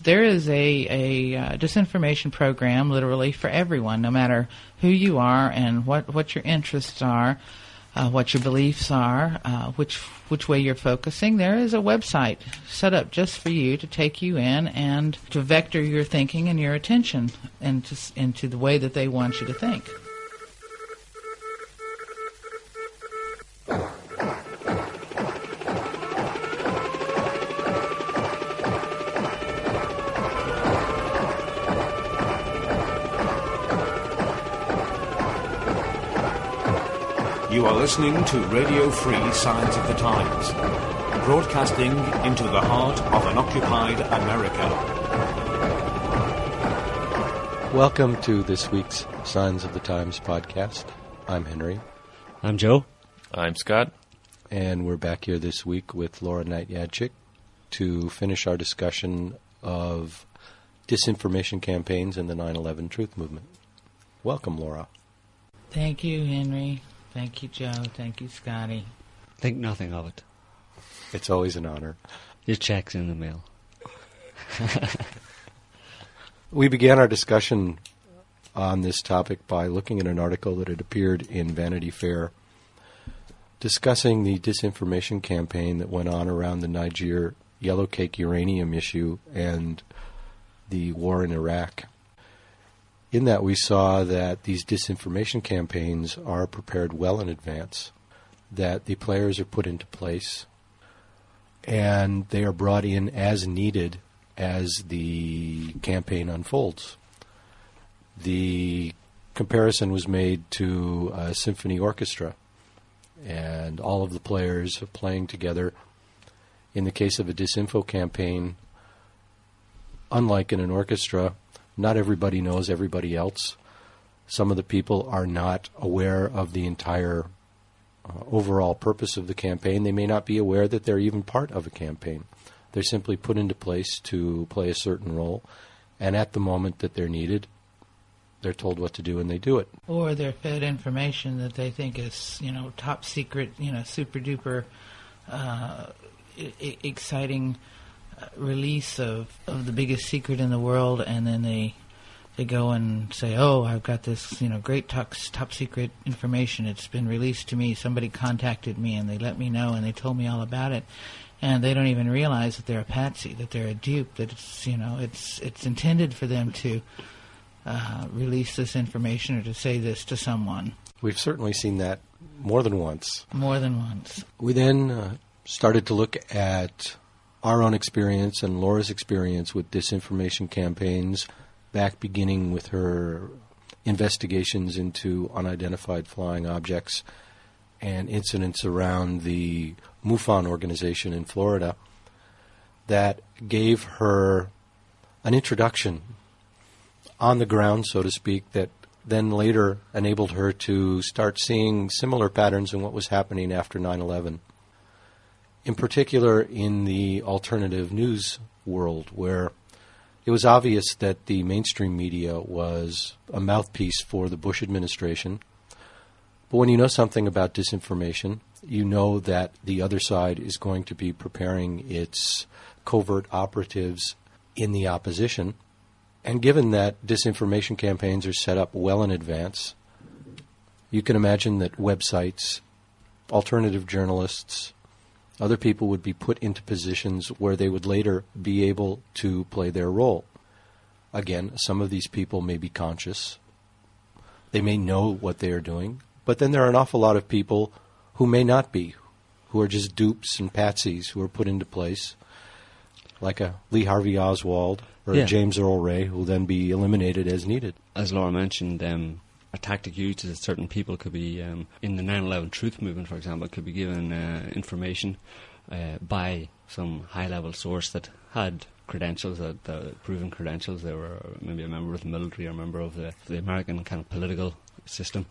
There is a, a uh, disinformation program literally for everyone, no matter who you are and what, what your interests are, uh, what your beliefs are, uh, which which way you're focusing. There is a website set up just for you to take you in and to vector your thinking and your attention into into the way that they want you to think. Listening to Radio Free Signs of the Times, broadcasting into the heart of an occupied America. Welcome to this week's Signs of the Times podcast. I'm Henry. I'm Joe. I'm Scott. And we're back here this week with Laura Knight Jadczyk to finish our discussion of disinformation campaigns in the 9 11 truth movement. Welcome, Laura. Thank you, Henry. Thank you, Joe. Thank you, Scotty. Think nothing of it. It's always an honor. Your check's in the mail. we began our discussion on this topic by looking at an article that had appeared in Vanity Fair discussing the disinformation campaign that went on around the Niger yellowcake uranium issue and the war in Iraq in that we saw that these disinformation campaigns are prepared well in advance, that the players are put into place, and they are brought in as needed as the campaign unfolds. The comparison was made to a symphony orchestra, and all of the players playing together. In the case of a disinfo campaign, unlike in an orchestra, not everybody knows everybody else. Some of the people are not aware of the entire uh, overall purpose of the campaign. They may not be aware that they're even part of a campaign. They're simply put into place to play a certain role, and at the moment that they're needed, they're told what to do and they do it. Or they're fed information that they think is, you know, top secret, you know, super duper uh, I- exciting release of, of the biggest secret in the world, and then they they go and say, "Oh, I've got this, you know, great top, top secret information. It's been released to me. Somebody contacted me, and they let me know, and they told me all about it." And they don't even realize that they're a patsy, that they're a dupe, that it's you know it's it's intended for them to uh, release this information or to say this to someone. We've certainly seen that more than once. More than once. We then uh, started to look at our own experience and Laura's experience with disinformation campaigns, back beginning with her investigations into unidentified flying objects and incidents around the MUFON organization in Florida, that gave her an introduction on the ground, so to speak, that then later enabled her to start seeing similar patterns in what was happening after 9 11 in particular in the alternative news world, where it was obvious that the mainstream media was a mouthpiece for the Bush administration. But when you know something about disinformation, you know that the other side is going to be preparing its covert operatives in the opposition. And given that disinformation campaigns are set up well in advance, you can imagine that websites, alternative journalists, other people would be put into positions where they would later be able to play their role. Again, some of these people may be conscious. They may know what they are doing, but then there are an awful lot of people who may not be, who are just dupes and patsies who are put into place, like a Lee Harvey Oswald or yeah. a James Earl Ray, who will then be eliminated as needed. As Laura mentioned, um, a tactic used is that certain people could be um, in the 9/11 truth movement, for example, could be given uh, information uh, by some high-level source that had credentials, that proven credentials. They were maybe a member of the military or a member of the, the American kind of political system.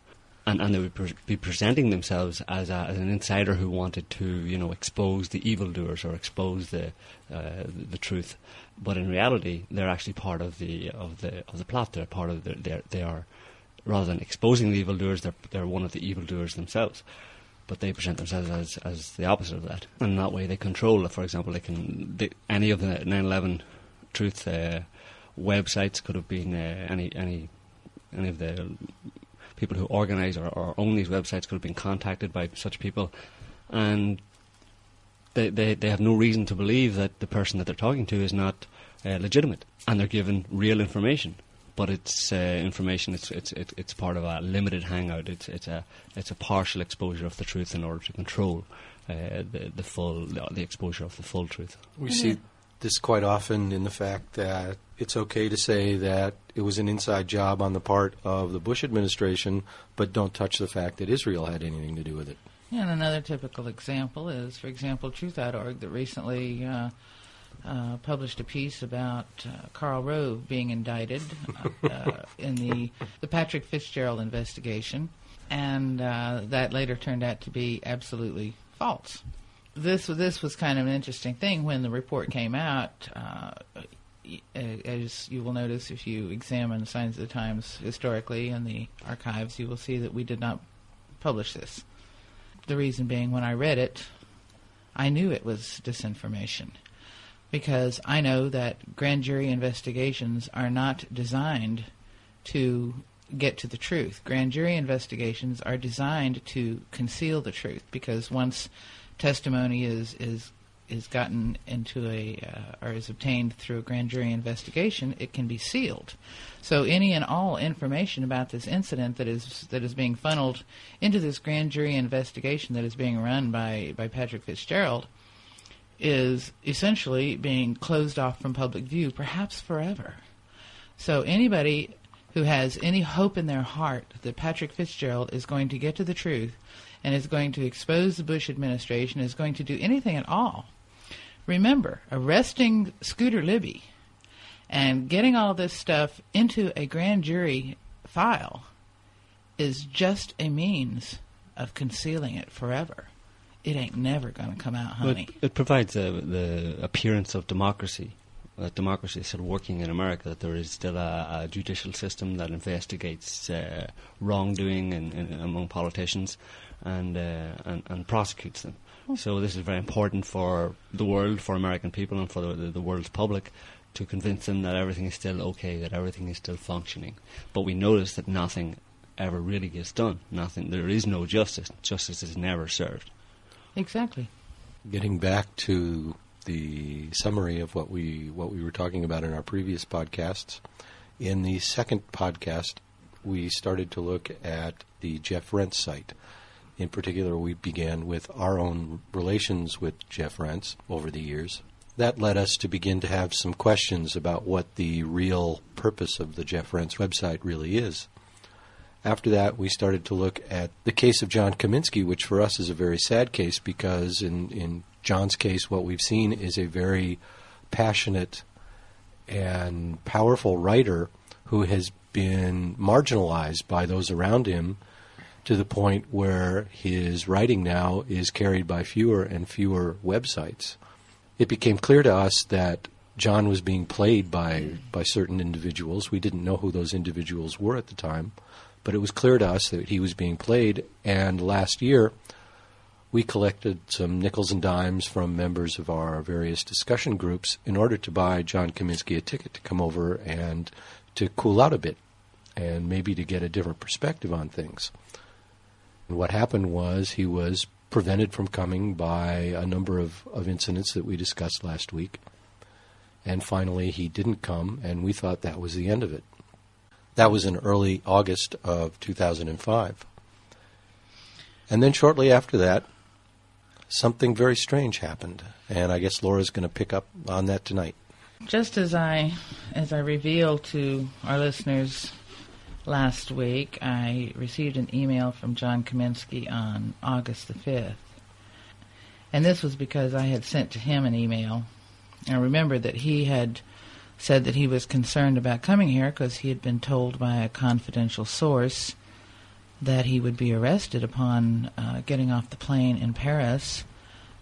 And, and they would pre- be presenting themselves as, a, as an insider who wanted to, you know, expose the evildoers or expose the, uh, the, the truth. But in reality, they're actually part of the of the of the plot. They're part of the, they are rather than exposing the evildoers, they're, they're one of the evildoers themselves. But they present themselves as, as the opposite of that. And that way, they control, for example, they can any of the 9 11 truth uh, websites, could have been uh, any any any of the people who organise or, or, own these websites could have been contacted by such people, and they, they they have no reason to believe that the person that they're talking to is not uh, legitimate, and they're given real information. But it's uh, information. It's it's it's part of a limited hangout. It's it's a it's a partial exposure of the truth in order to control uh, the the full the exposure of the full truth. We see this quite often in the fact that it's okay to say that it was an inside job on the part of the Bush administration, but don't touch the fact that Israel had anything to do with it. Yeah, and another typical example is, for example, Truthout.org that recently uh, uh, published a piece about uh, Karl Rove being indicted uh, in the the Patrick Fitzgerald investigation, and uh, that later turned out to be absolutely false this this was kind of an interesting thing when the report came out. Uh, as you will notice if you examine Signs of the Times historically in the archives, you will see that we did not publish this. The reason being, when I read it, I knew it was disinformation because I know that grand jury investigations are not designed to get to the truth. Grand jury investigations are designed to conceal the truth because once testimony is is is gotten into a uh, or is obtained through a grand jury investigation, it can be sealed. So any and all information about this incident that is that is being funneled into this grand jury investigation that is being run by by Patrick Fitzgerald is essentially being closed off from public view, perhaps forever. So anybody who has any hope in their heart that Patrick Fitzgerald is going to get to the truth and is going to expose the Bush administration, is going to do anything at all. Remember, arresting Scooter Libby and getting all this stuff into a grand jury file is just a means of concealing it forever. It ain't never going to come out, honey. But it provides a, the appearance of democracy that democracy is still working in America, that there is still a, a judicial system that investigates uh, wrongdoing in, in, among politicians and, uh, and, and prosecutes them. Hmm. So this is very important for the world, for American people, and for the, the, the world's public to convince them that everything is still okay, that everything is still functioning. But we notice that nothing ever really gets done. Nothing. There is no justice. Justice is never served. Exactly. Getting back to the summary of what we what we were talking about in our previous podcasts. In the second podcast, we started to look at the Jeff Rense site. In particular, we began with our own relations with Jeff Rense over the years. That led us to begin to have some questions about what the real purpose of the Jeff Rense website really is. After that, we started to look at the case of John Kaminsky, which for us is a very sad case because in, in John's case, what we've seen is a very passionate and powerful writer who has been marginalized by those around him to the point where his writing now is carried by fewer and fewer websites. It became clear to us that John was being played by, by certain individuals. We didn't know who those individuals were at the time, but it was clear to us that he was being played. And last year, we collected some nickels and dimes from members of our various discussion groups in order to buy John Kaminsky a ticket to come over and to cool out a bit and maybe to get a different perspective on things. And what happened was he was prevented from coming by a number of, of incidents that we discussed last week. And finally, he didn't come, and we thought that was the end of it. That was in early August of 2005. And then shortly after that, something very strange happened, and I guess Laura's going to pick up on that tonight. Just as I as I revealed to our listeners last week, I received an email from John Kaminsky on August the 5th. And this was because I had sent to him an email. I remember that he had said that he was concerned about coming here because he had been told by a confidential source that he would be arrested upon uh, getting off the plane in Paris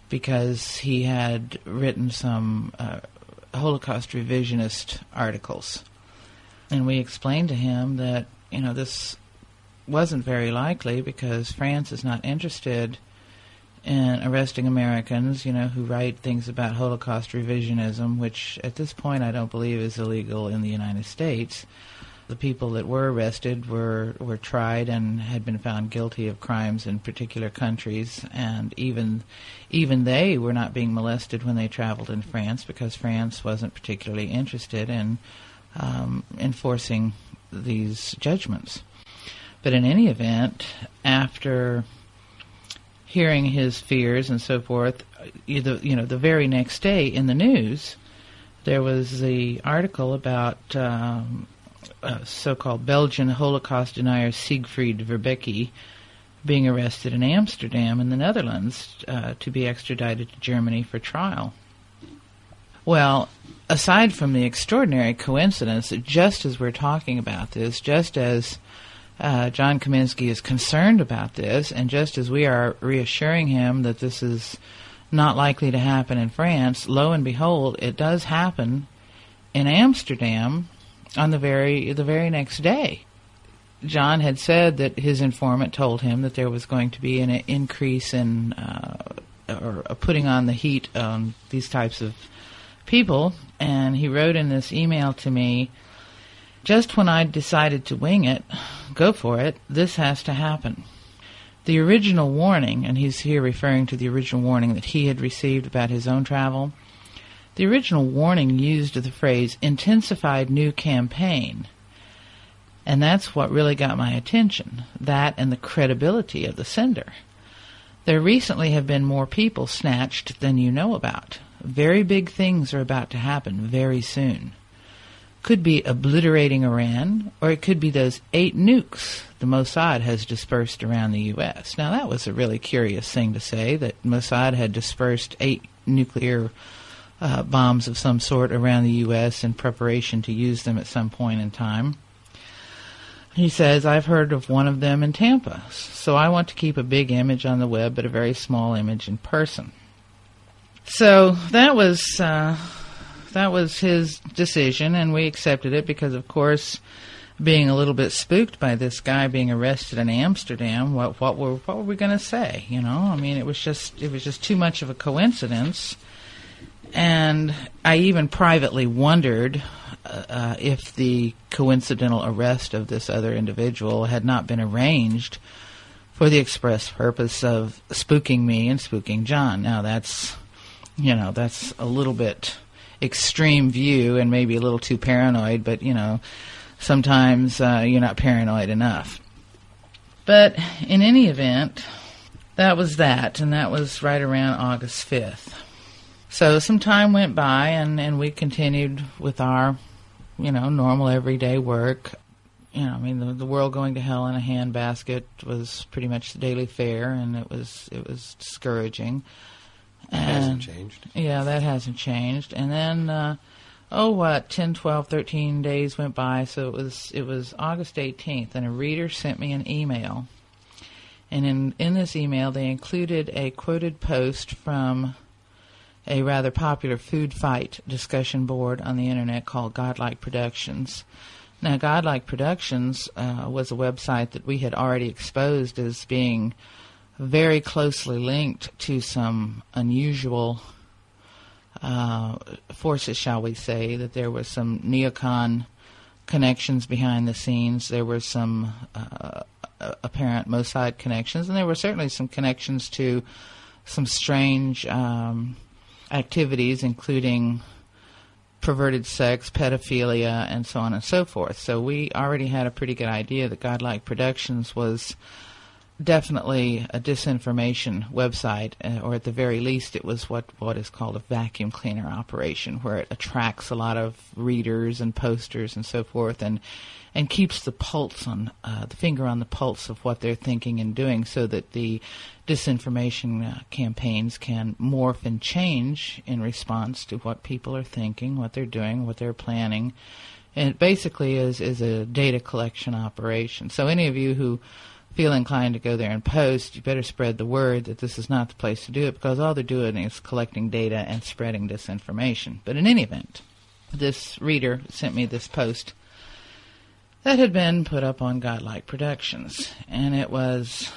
because he had written some uh, Holocaust revisionist articles. And we explained to him that, you know, this wasn't very likely because France is not interested in arresting Americans, you know, who write things about Holocaust revisionism, which at this point I don't believe is illegal in the United States. The people that were arrested were, were tried and had been found guilty of crimes in particular countries, and even even they were not being molested when they traveled in France because France wasn't particularly interested in um, enforcing these judgments. But in any event, after hearing his fears and so forth, you know, the very next day in the news, there was the article about um, so-called Belgian Holocaust denier Siegfried Verbeke being arrested in Amsterdam in the Netherlands uh, to be extradited to Germany for trial. Well, aside from the extraordinary coincidence that just as we're talking about this, just as uh, John Kaminsky is concerned about this, and just as we are reassuring him that this is not likely to happen in France, lo and behold, it does happen in Amsterdam on the very the very next day. John had said that his informant told him that there was going to be an increase in uh, or putting on the heat on these types of people, and he wrote in this email to me just when I decided to wing it, go for it, this has to happen. The original warning, and he's here referring to the original warning that he had received about his own travel, the original warning used the phrase intensified new campaign. And that's what really got my attention that and the credibility of the sender. There recently have been more people snatched than you know about. Very big things are about to happen very soon could be obliterating Iran, or it could be those eight nukes the Mossad has dispersed around the U.S. Now, that was a really curious thing to say that Mossad had dispersed eight nuclear uh, bombs of some sort around the U.S. in preparation to use them at some point in time. He says, I've heard of one of them in Tampa, so I want to keep a big image on the web but a very small image in person. So that was uh, that was his decision, and we accepted it because, of course, being a little bit spooked by this guy being arrested in Amsterdam, what what were what were we going to say? You know, I mean, it was just it was just too much of a coincidence, and I even privately wondered uh, uh if the coincidental arrest of this other individual had not been arranged for the express purpose of spooking me and spooking John. Now that's you know that's a little bit extreme view and maybe a little too paranoid, but you know, sometimes uh, you're not paranoid enough. But in any event, that was that, and that was right around August 5th. So some time went by, and, and we continued with our, you know, normal everyday work. You know, I mean, the, the world going to hell in a handbasket was pretty much the daily fare, and it was it was discouraging. And, hasn't changed. Yeah, that hasn't changed. And then, uh, oh, what, 10, 12, 13 days went by. So it was it was August 18th, and a reader sent me an email. And in, in this email, they included a quoted post from a rather popular food fight discussion board on the internet called Godlike Productions. Now, Godlike Productions uh, was a website that we had already exposed as being very closely linked to some unusual uh, forces, shall we say, that there was some neocon connections behind the scenes. There were some uh, apparent Mossad connections, and there were certainly some connections to some strange um, activities, including perverted sex, pedophilia, and so on and so forth. So we already had a pretty good idea that Godlike Productions was definitely a disinformation website, uh, or at the very least, it was what what is called a vacuum cleaner operation, where it attracts a lot of readers and posters and so forth, and and keeps the pulse on uh, the finger on the pulse of what they're thinking and doing, so that the disinformation uh, campaigns can morph and change in response to what people are thinking, what they're doing, what they're planning. And it basically is, is a data collection operation. So any of you who feel inclined to go there and post, you better spread the word that this is not the place to do it because all they're doing is collecting data and spreading disinformation. But in any event, this reader sent me this post that had been put up on Godlike Productions, and it was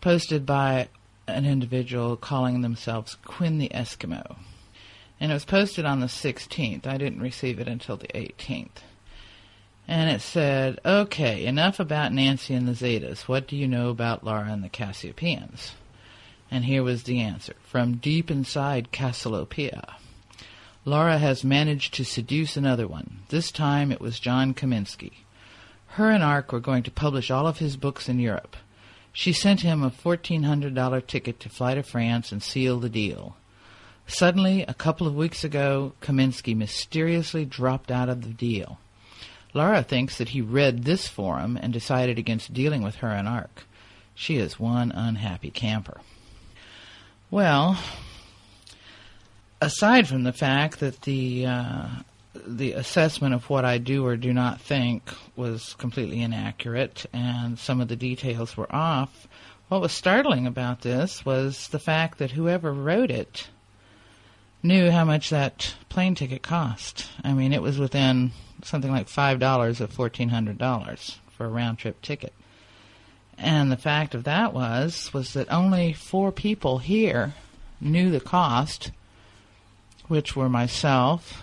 posted by an individual calling themselves Quinn the Eskimo. And it was posted on the 16th. I didn't receive it until the 18th. And it said, okay, enough about Nancy and the Zetas. What do you know about Laura and the Cassiopeians? And here was the answer from deep inside Cassiopeia. Laura has managed to seduce another one. This time it was John Kaminsky. Her and Ark were going to publish all of his books in Europe. She sent him a $1,400 ticket to fly to France and seal the deal. Suddenly, a couple of weeks ago, Kaminsky mysteriously dropped out of the deal. Laura thinks that he read this forum and decided against dealing with her and Ark. She is one unhappy camper. Well, aside from the fact that the uh, the assessment of what I do or do not think was completely inaccurate and some of the details were off, what was startling about this was the fact that whoever wrote it knew how much that plane ticket cost. I mean, it was within something like five dollars of fourteen hundred dollars for a round trip ticket. And the fact of that was was that only four people here knew the cost, which were myself,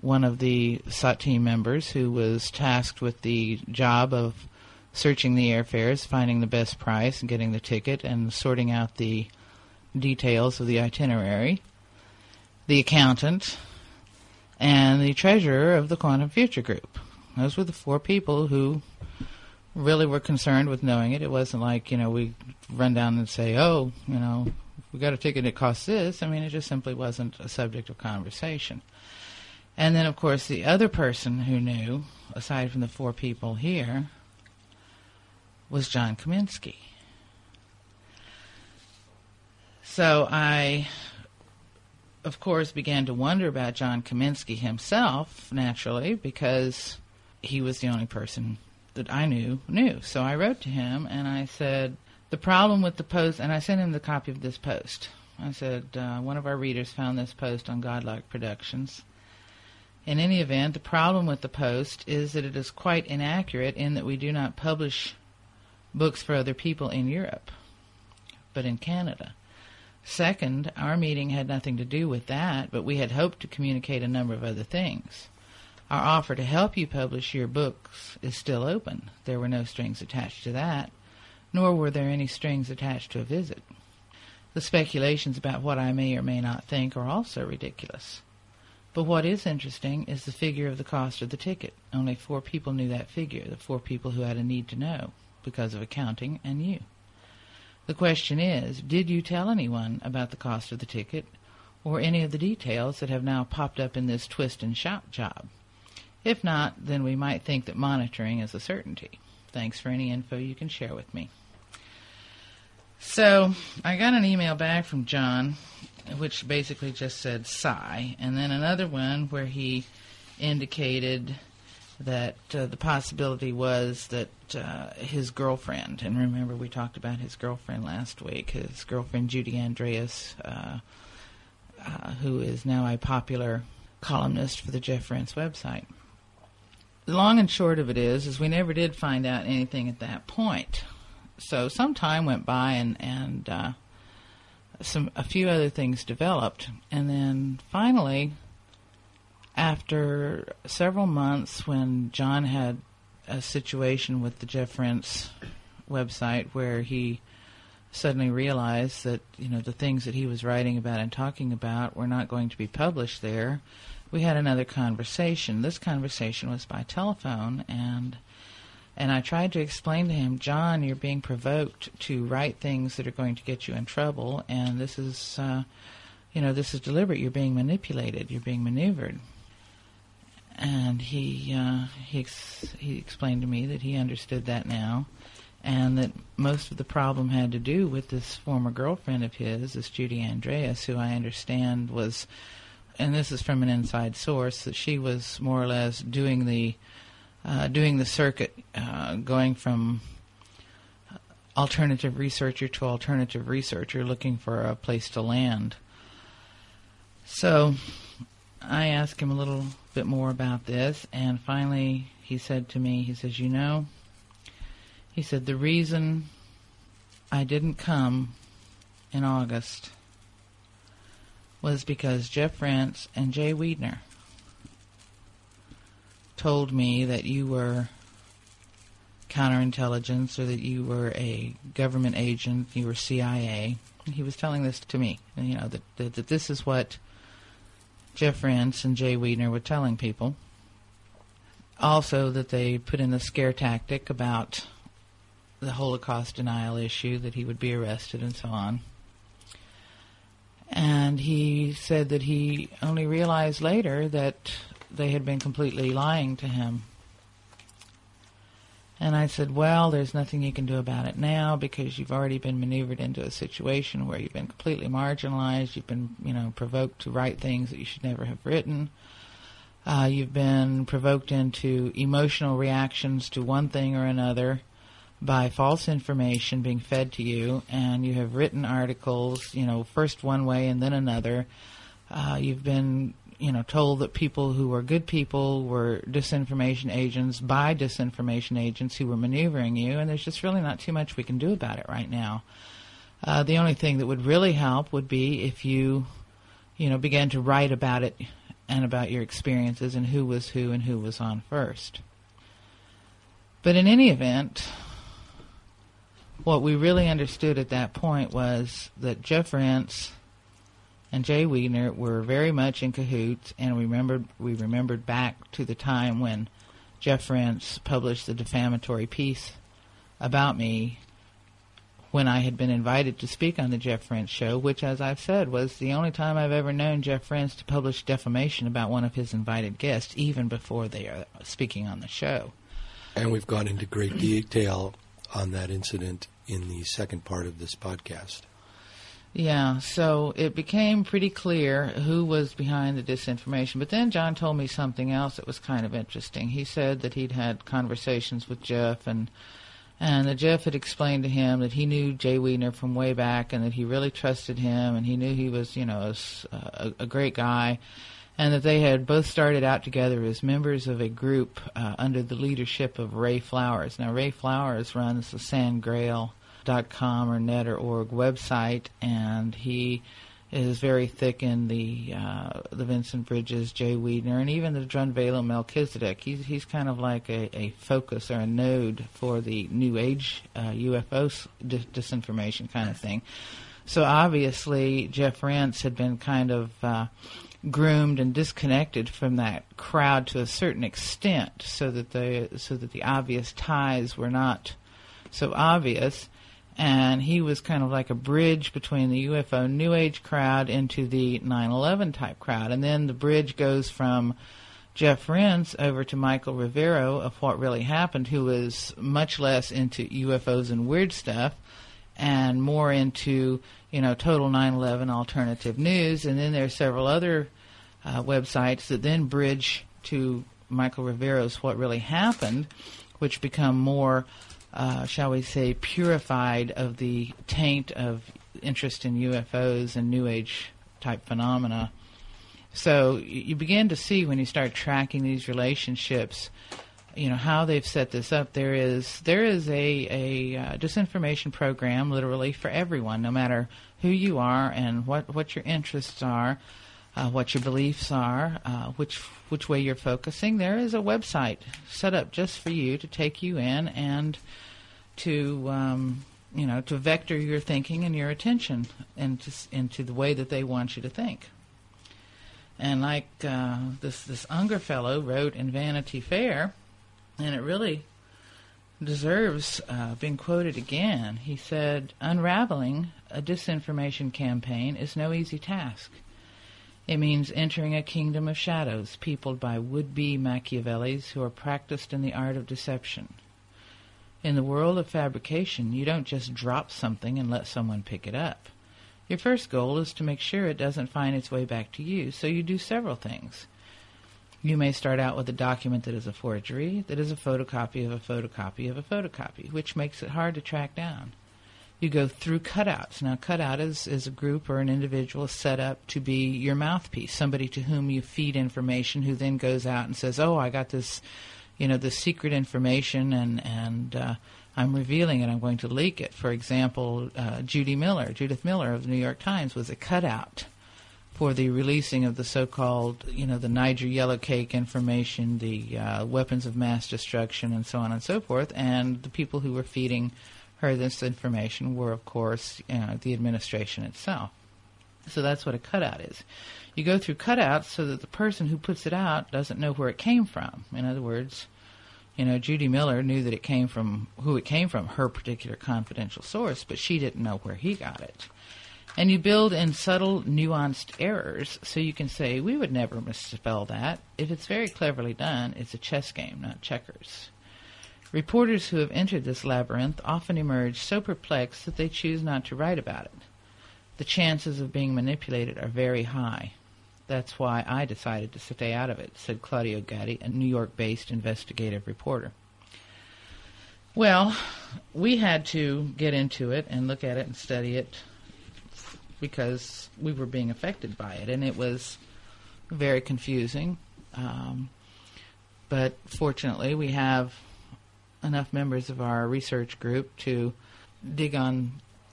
one of the SOT team members who was tasked with the job of searching the airfares, finding the best price, and getting the ticket, and sorting out the details of the itinerary, the accountant, and the treasurer of the Quantum Future Group. Those were the four people who really were concerned with knowing it. It wasn't like, you know, we run down and say, oh, you know, we got a ticket, it costs this. I mean, it just simply wasn't a subject of conversation. And then, of course, the other person who knew, aside from the four people here, was John Kaminsky. So I, of course, began to wonder about John Kaminsky himself, naturally, because he was the only person that I knew knew. So I wrote to him and I said, the problem with the post, and I sent him the copy of this post. I said, uh, one of our readers found this post on Godlike Productions. In any event, the problem with the post is that it is quite inaccurate in that we do not publish books for other people in Europe, but in Canada. Second, our meeting had nothing to do with that, but we had hoped to communicate a number of other things. Our offer to help you publish your books is still open. There were no strings attached to that, nor were there any strings attached to a visit. The speculations about what I may or may not think are also ridiculous. But what is interesting is the figure of the cost of the ticket. Only four people knew that figure, the four people who had a need to know, because of accounting and you. The question is, did you tell anyone about the cost of the ticket, or any of the details that have now popped up in this twist and shout job? If not, then we might think that monitoring is a certainty. Thanks for any info you can share with me. So I got an email back from John, which basically just said sigh, and then another one where he indicated that uh, the possibility was that uh, his girlfriend, and remember we talked about his girlfriend last week, his girlfriend Judy Andreas, uh, uh who is now a popular columnist for the Jeff Rense website the long and short of it is, is we never did find out anything at that point. So some time went by, and and uh, some a few other things developed, and then finally, after several months, when John had a situation with the Jeff Rense website where he suddenly realized that you know the things that he was writing about and talking about were not going to be published there we had another conversation. This conversation was by telephone, and and I tried to explain to him, John, you're being provoked to write things that are going to get you in trouble, and this is, uh, you know, this is deliberate. You're being manipulated. You're being maneuvered. And he uh, he ex- he explained to me that he understood that now, and that most of the problem had to do with this former girlfriend of his, this Judy Andreas, who I understand was and this is from an inside source, that she was more or less doing the uh, doing the circuit, uh, going from alternative researcher to alternative researcher, looking for a place to land. So I asked him a little bit more about this, and finally he said to me, he says, "You know," he said, "the reason I didn't come in August was because Jeff Rense and Jay Weidner told me that you were counterintelligence or that you were a government agent, you were CIA. He was telling this to me, and you know that, that that this is what Jeff Rense and Jay Weidner were telling people. Also, that they put in the scare tactic about the Holocaust denial issue, that he would be arrested and so on. And he said that he only realized later that they had been completely lying to him. And I said, Well, there's nothing you can do about it now because you've already been maneuvered into a situation where you've been completely marginalized. You've been, you know, provoked to write things that you should never have written. Uh, you've been provoked into emotional reactions to one thing or another by false information being fed to you, and you have written articles, you know, first one way and then another. Uh, you've been, you know, told that people who were good people were disinformation agents by disinformation agents who were maneuvering you, and there's just really not too much we can do about it right now. Uh, the only thing that would really help would be if you, you know, began to write about it and about your experiences and who was who and who was on first. But in any event, what we really understood at that point was that Jeff Rense and Jay Weidner were very much in cahoots, and we remembered we remembered back to the time when Jeff Rense published the defamatory piece about me when I had been invited to speak on the Jeff Rense show, which, as I've said, was the only time I've ever known Jeff Rense to publish defamation about one of his invited guests, even before they are speaking on the show. And we've gone into great detail on that incident in the second part of this podcast. Yeah, so it became pretty clear who was behind the disinformation. But then John told me something else that was kind of interesting. He said that he'd had conversations with Jeff and and that Jeff had explained to him that he knew Jay Weidner from way back and that he really trusted him and he knew he was, you know, a, a, great guy and that they had both started out together as members of a group uh, under the leadership of Ray Flowers. Now, Ray Flowers runs the SandGrail.com or net or org website, and he is very thick in the uh, the Vincent Bridges, Jay Weidner, and even the John Drunvalo Melchizedek. He's he's kind of like a, a focus or a node for the New Age uh, UFO dis- disinformation kind of thing. So obviously, Jeff Rense had been kind of uh, groomed and disconnected from that crowd to a certain extent, so that the so that the obvious ties were not so obvious and he was kind of like a bridge between the UFO New Age crowd into the 9/11 type crowd, and then the bridge goes from Jeff Rense over to Michael Rivero of What Really Happened, who was much less into UFOs and weird stuff, and more into you know total 9/11 alternative news, and then there's several other uh, websites that then bridge to Michael Rivero's What Really Happened, which become more uh, shall we say, purified of the taint of interest in UFOs and New Age type phenomena. So you begin to see when you start tracking these relationships, you know how they've set this up. There is there is a a uh, disinformation program literally for everyone, no matter who you are and what what your interests are uh, what your beliefs are, uh, which which way you're focusing. There is a website set up just for you to take you in and to um, you know to vector your thinking and your attention into into the way that they want you to think. And like uh, this this Unger fellow wrote in Vanity Fair, and it really deserves uh, being quoted again. He said, "Unraveling a disinformation campaign is no easy task." It means entering a kingdom of shadows peopled by would be Machiavellis who are practiced in the art of deception. In the world of fabrication, you don't just drop something and let someone pick it up. Your first goal is to make sure it doesn't find its way back to you, so you do several things. You may start out with a document that is a forgery, that is a photocopy of a photocopy of a photocopy, which makes it hard to track down you go through cutouts. Now, cutout is, is a group or an individual set up to be your mouthpiece, somebody to whom you feed information who then goes out and says, oh, I got this, you know, this secret information and, and uh, I'm revealing it. I'm going to leak it. For example, uh, Judy Miller, Judith Miller of the New York Times, was a cutout for the releasing of the so-called, you know, the Niger yellow cake information, the uh, weapons of mass destruction, and so on and so forth. And the people who were feeding her this information were, of course, you know, the administration itself. So that's what a cutout is. You go through cutouts so that the person who puts it out doesn't know where it came from. In other words, you know, Judy Miller knew that it came from who it came from, her particular confidential source, but she didn't know where he got it. And you build in subtle, nuanced errors so you can say, we would never misspell that. If it's very cleverly done, it's a chess game, not checkers. Reporters who have entered this labyrinth often emerge so perplexed that they choose not to write about it. The chances of being manipulated are very high. That's why I decided to stay out of it, said Claudio Gatti, a New York based investigative reporter. Well, we had to get into it and look at it and study it because we were being affected by it, and it was very confusing. Um, but fortunately, we have enough members of our research group to dig on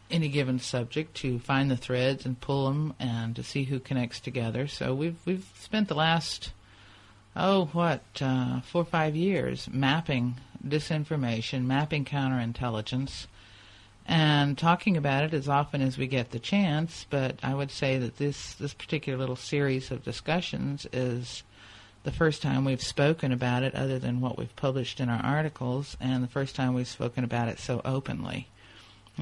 any given subject to find the threads and pull them and to see who connects together. So we've we've spent the last oh what uh, four or five years mapping disinformation, mapping counterintelligence, and talking about it as often as we get the chance. But I would say that this this particular little series of discussions is the first time we've spoken about it, other than what we've published in our articles, and the first time we've spoken about it so openly.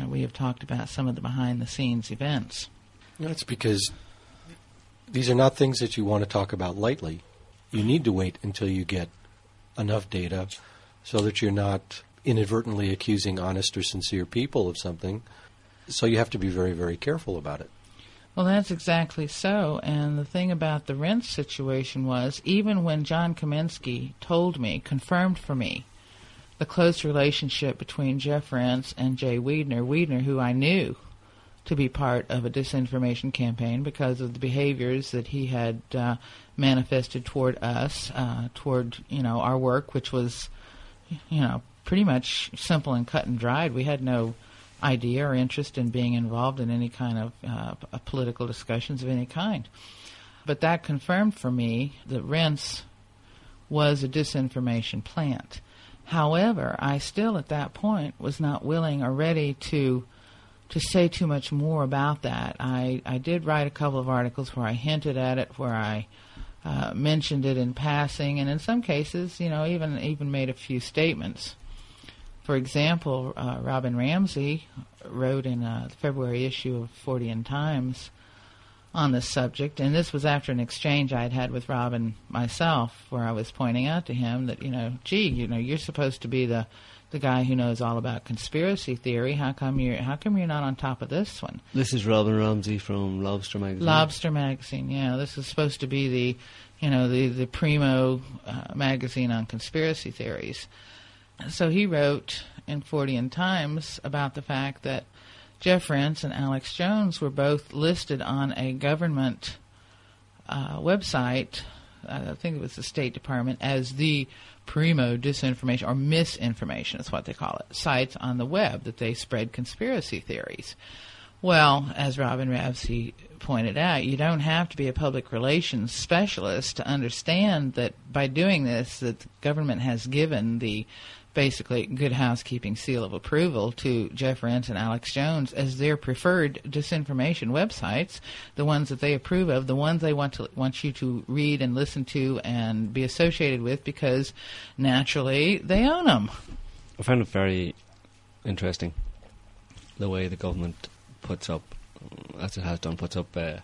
We have talked about some of the behind the scenes events. That's because these are not things that you want to talk about lightly. You need to wait until you get enough data so that you're not inadvertently accusing honest or sincere people of something. So you have to be very, very careful about it. Well, that's exactly so. And the thing about the Rense situation was, even when John Kaminsky told me, confirmed for me, the close relationship between Jeff Rense and Jay Weidner, Weidner, who I knew to be part of a disinformation campaign because of the behaviors that he had uh, manifested toward us, uh, toward you know our work, which was, you know, pretty much simple and cut and dried. We had no idea or interest in being involved in any kind of uh, political discussions of any kind. But that confirmed for me that Rense was a disinformation plant. However, I still at that point was not willing or ready to to say too much more about that. I, I did write a couple of articles where I hinted at it, where I uh, mentioned it in passing, and in some cases, you know, even even made a few statements. For example, uh, Robin Ramsey wrote in uh, the February issue of Fortean Times on this subject, and this was after an exchange I had had with Robin myself, where I was pointing out to him that you know, gee, you know, you're supposed to be the the guy who knows all about conspiracy theory. How come you're How come you're not on top of this one? This is Robin Ramsey from Lobster magazine. Lobster magazine, yeah. This is supposed to be the, you know, the the primo uh, magazine on conspiracy theories so he wrote in Fortean Times about the fact that Jeff Rense and Alex Jones were both listed on a government uh, website, I think it was the State Department, as the primo disinformation or misinformation is what they call it, sites on the web that they spread conspiracy theories. Well, as Robin Ramsey pointed out, you don't have to be a public relations specialist to understand that by doing this, that the government has given the basically good housekeeping seal of approval to Jeff Rense and Alex Jones as their preferred disinformation websites, the ones that they approve of, the ones they want to want you to read and listen to and be associated with because naturally they own them. I find it very interesting the way the government puts up, as it has done, puts up uh,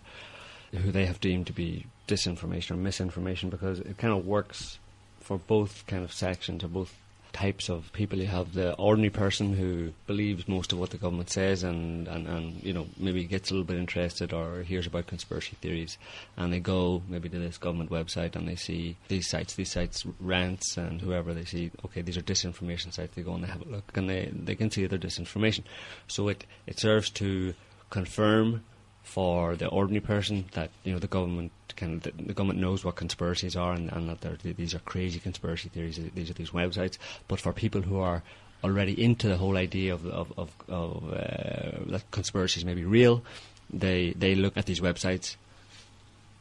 who they have deemed to be disinformation or misinformation because it kind of works for both kind of sections or both types of people. You have the ordinary person who believes most of what the government says and, and, and you know maybe gets a little bit interested or hears about conspiracy theories and they go maybe to this government website and they see these sites, these sites Rense and whoever they see, okay, these are disinformation sites. They go and they have a look and they, they can see they're disinformation. So it, it serves to confirm for the ordinary person that you know the government kind of the, the government knows what conspiracies are and, and that these are crazy conspiracy theories. These are these websites, but for people who are already into the whole idea of of of, of uh, that conspiracies may be real, they they look at these websites,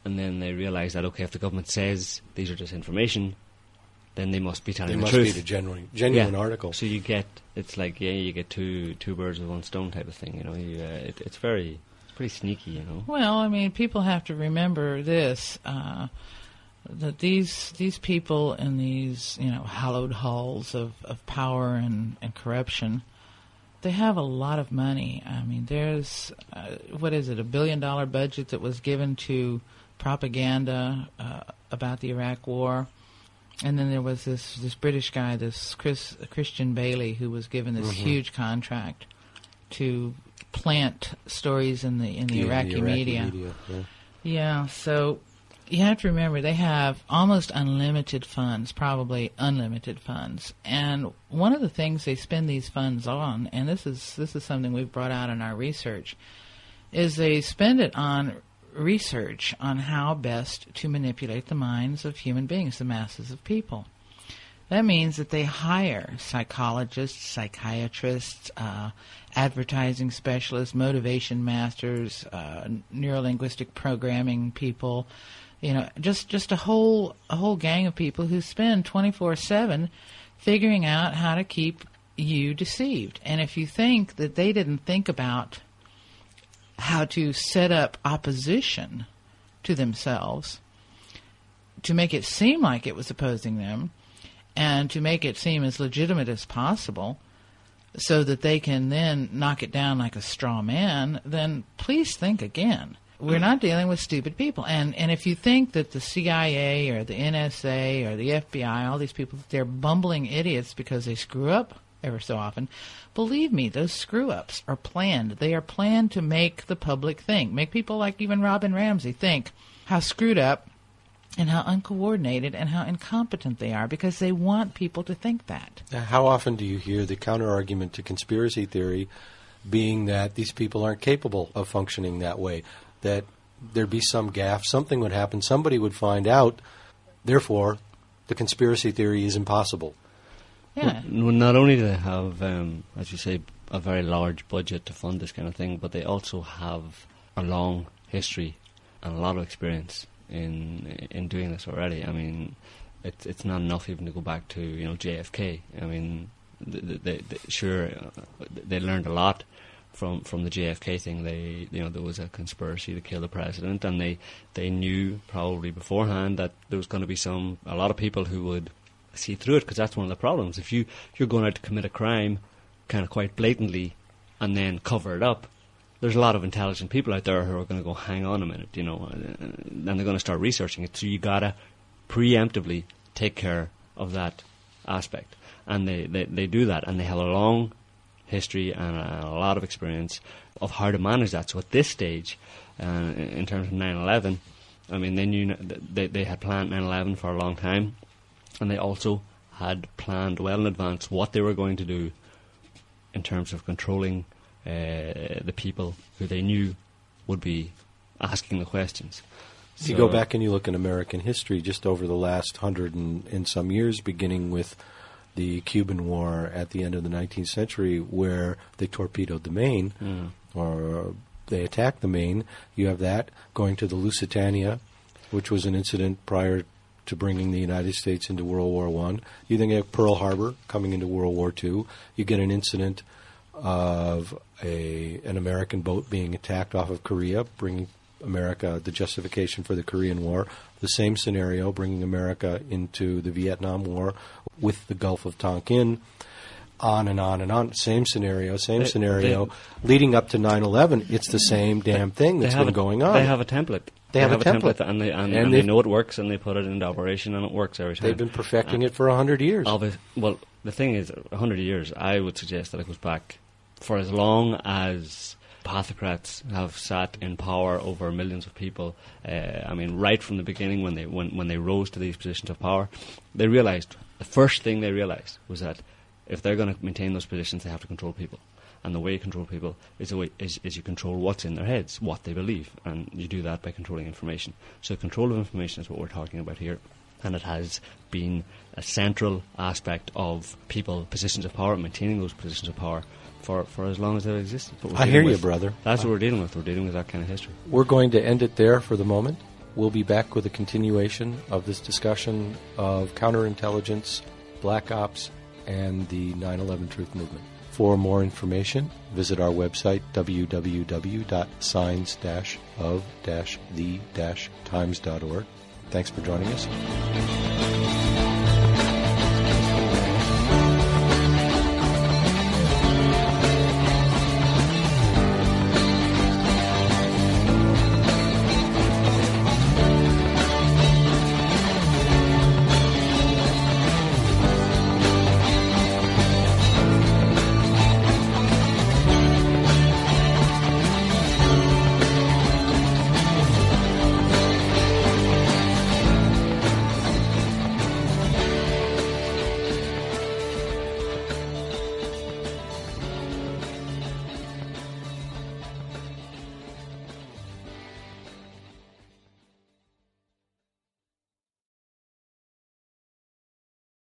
and then they realize that okay, if the government says these are disinformation, then they must be telling They the must truth. be the genuine, genuine Yeah. article. So you get it's like yeah, you get two two birds with one stone type of thing. You know, you, uh, it, it's very pretty sneaky. You know. Well, I mean, people have to remember this: uh, that these these people in these you know hallowed halls of, of power and, and corruption, they have a lot of money. I mean, there's uh, what is it, a billion dollar budget that was given to propaganda uh, about the Iraq War. And then there was this, this British guy, this Chris, Christian Bailey, who was given this huge contract to plant stories in the in the Yeah, Iraqi, media. yeah. Yeah, so you have to remember they have almost unlimited funds, probably unlimited funds. And one of the things they spend these funds on, and this is this is something we've brought out in our research, is they spend it on research on how best to manipulate the minds of human beings, the masses of people. That means that they hire psychologists, psychiatrists, uh, advertising specialists, motivation masters, uh, neurolinguistic programming people. You know, just just a whole a whole gang of people who spend twenty four seven figuring out how to keep you deceived. And if you think that they didn't think about how to set up opposition to themselves to make it seem like it was opposing them and to make it seem as legitimate as possible so that they can then knock it down like a straw man, then please think again. We're not dealing with stupid people. And and if you think that the CIA or the NSA or the FBI, all these people, they're bumbling idiots because they screw up ever so often, believe me, those screw ups are planned. They are planned to make the public think, make people like even Robin Ramsay think how screwed up and how uncoordinated and how incompetent they are because they want people to think that. How often do you hear the counter argument to conspiracy theory being that these people aren't capable of functioning that way? That there'd be some gaffe, something would happen, somebody would find out, therefore, the conspiracy theory is impossible. Yeah. Well, not only do they have, um, as you say, a very large budget to fund this kind of thing, but they also have a long history and a lot of experience in in doing this already. I mean, it's it's not enough even to go back to you know JFK. I mean, they, they, they, sure uh, they learned a lot from from the JFK thing. They you know there was a conspiracy to kill the president, and they they knew probably beforehand that there was going to be some a lot of people who would see through it because that's one of the problems. If you if you're going out to commit a crime, kind of quite blatantly, and then cover it up, there's a lot of intelligent people out there who are going to go, hang on a minute, you know, and they're going to start researching it. So you gotta preemptively take care of that aspect, and they, they, they do that, and they have a long history and a, a lot of experience of how to manage that. So at this stage, uh, in terms of 9/11, I mean, they knew they they had planned 9/11 for a long time, and they also had planned well in advance what they were going to do in terms of controlling uh, the people who they knew would be asking the questions. If you go back and you look in American history, just over the last hundred and, and some years, beginning with the Cuban War at the end of the 19th century, where they torpedoed the Maine, or they attacked the Maine, you have that going to the Lusitania, which was an incident prior to bringing the United States into World War One. You then get Pearl Harbor coming into World War Two. You get an incident of a an American boat being attacked off of Korea, bringing America the justification for the Korean War. The same scenario, bringing America into the Vietnam War with the Gulf of Tonkin. On and on and on. Same scenario, same They- scenario. Leading up to 9 11, it's the same damn thing that's been a- going on. They have a template. They have a template. and they and, And and they know it works, and they put it into operation, and it works every time. They've been perfecting uh, it for 100 years. Obvi- well, the thing is, a hundred years. I would suggest that it goes back for as long as pathocrats have sat in power over millions of people. Uh, I mean, right from the beginning, when they when when they rose to these positions of power, they realized the first thing they realized was that if they're going to maintain those positions, they have to control people. And the way you control people is, way, is, is you control what's in their heads, what they believe, and you do that by controlling information. So control of information is what we're talking about here. and it has been a central aspect of people positions of power, maintaining those positions of power for, for as long as they've existed. But I hear you, with- brother. That's what we're dealing with. We're dealing with that kind of history. We're going to end it there for the moment. We'll be back with a continuation of this discussion of counterintelligence, black ops, and the 9 11 Truth Movement. For more information, visit our website www.signs of the times.org. Thanks for joining us.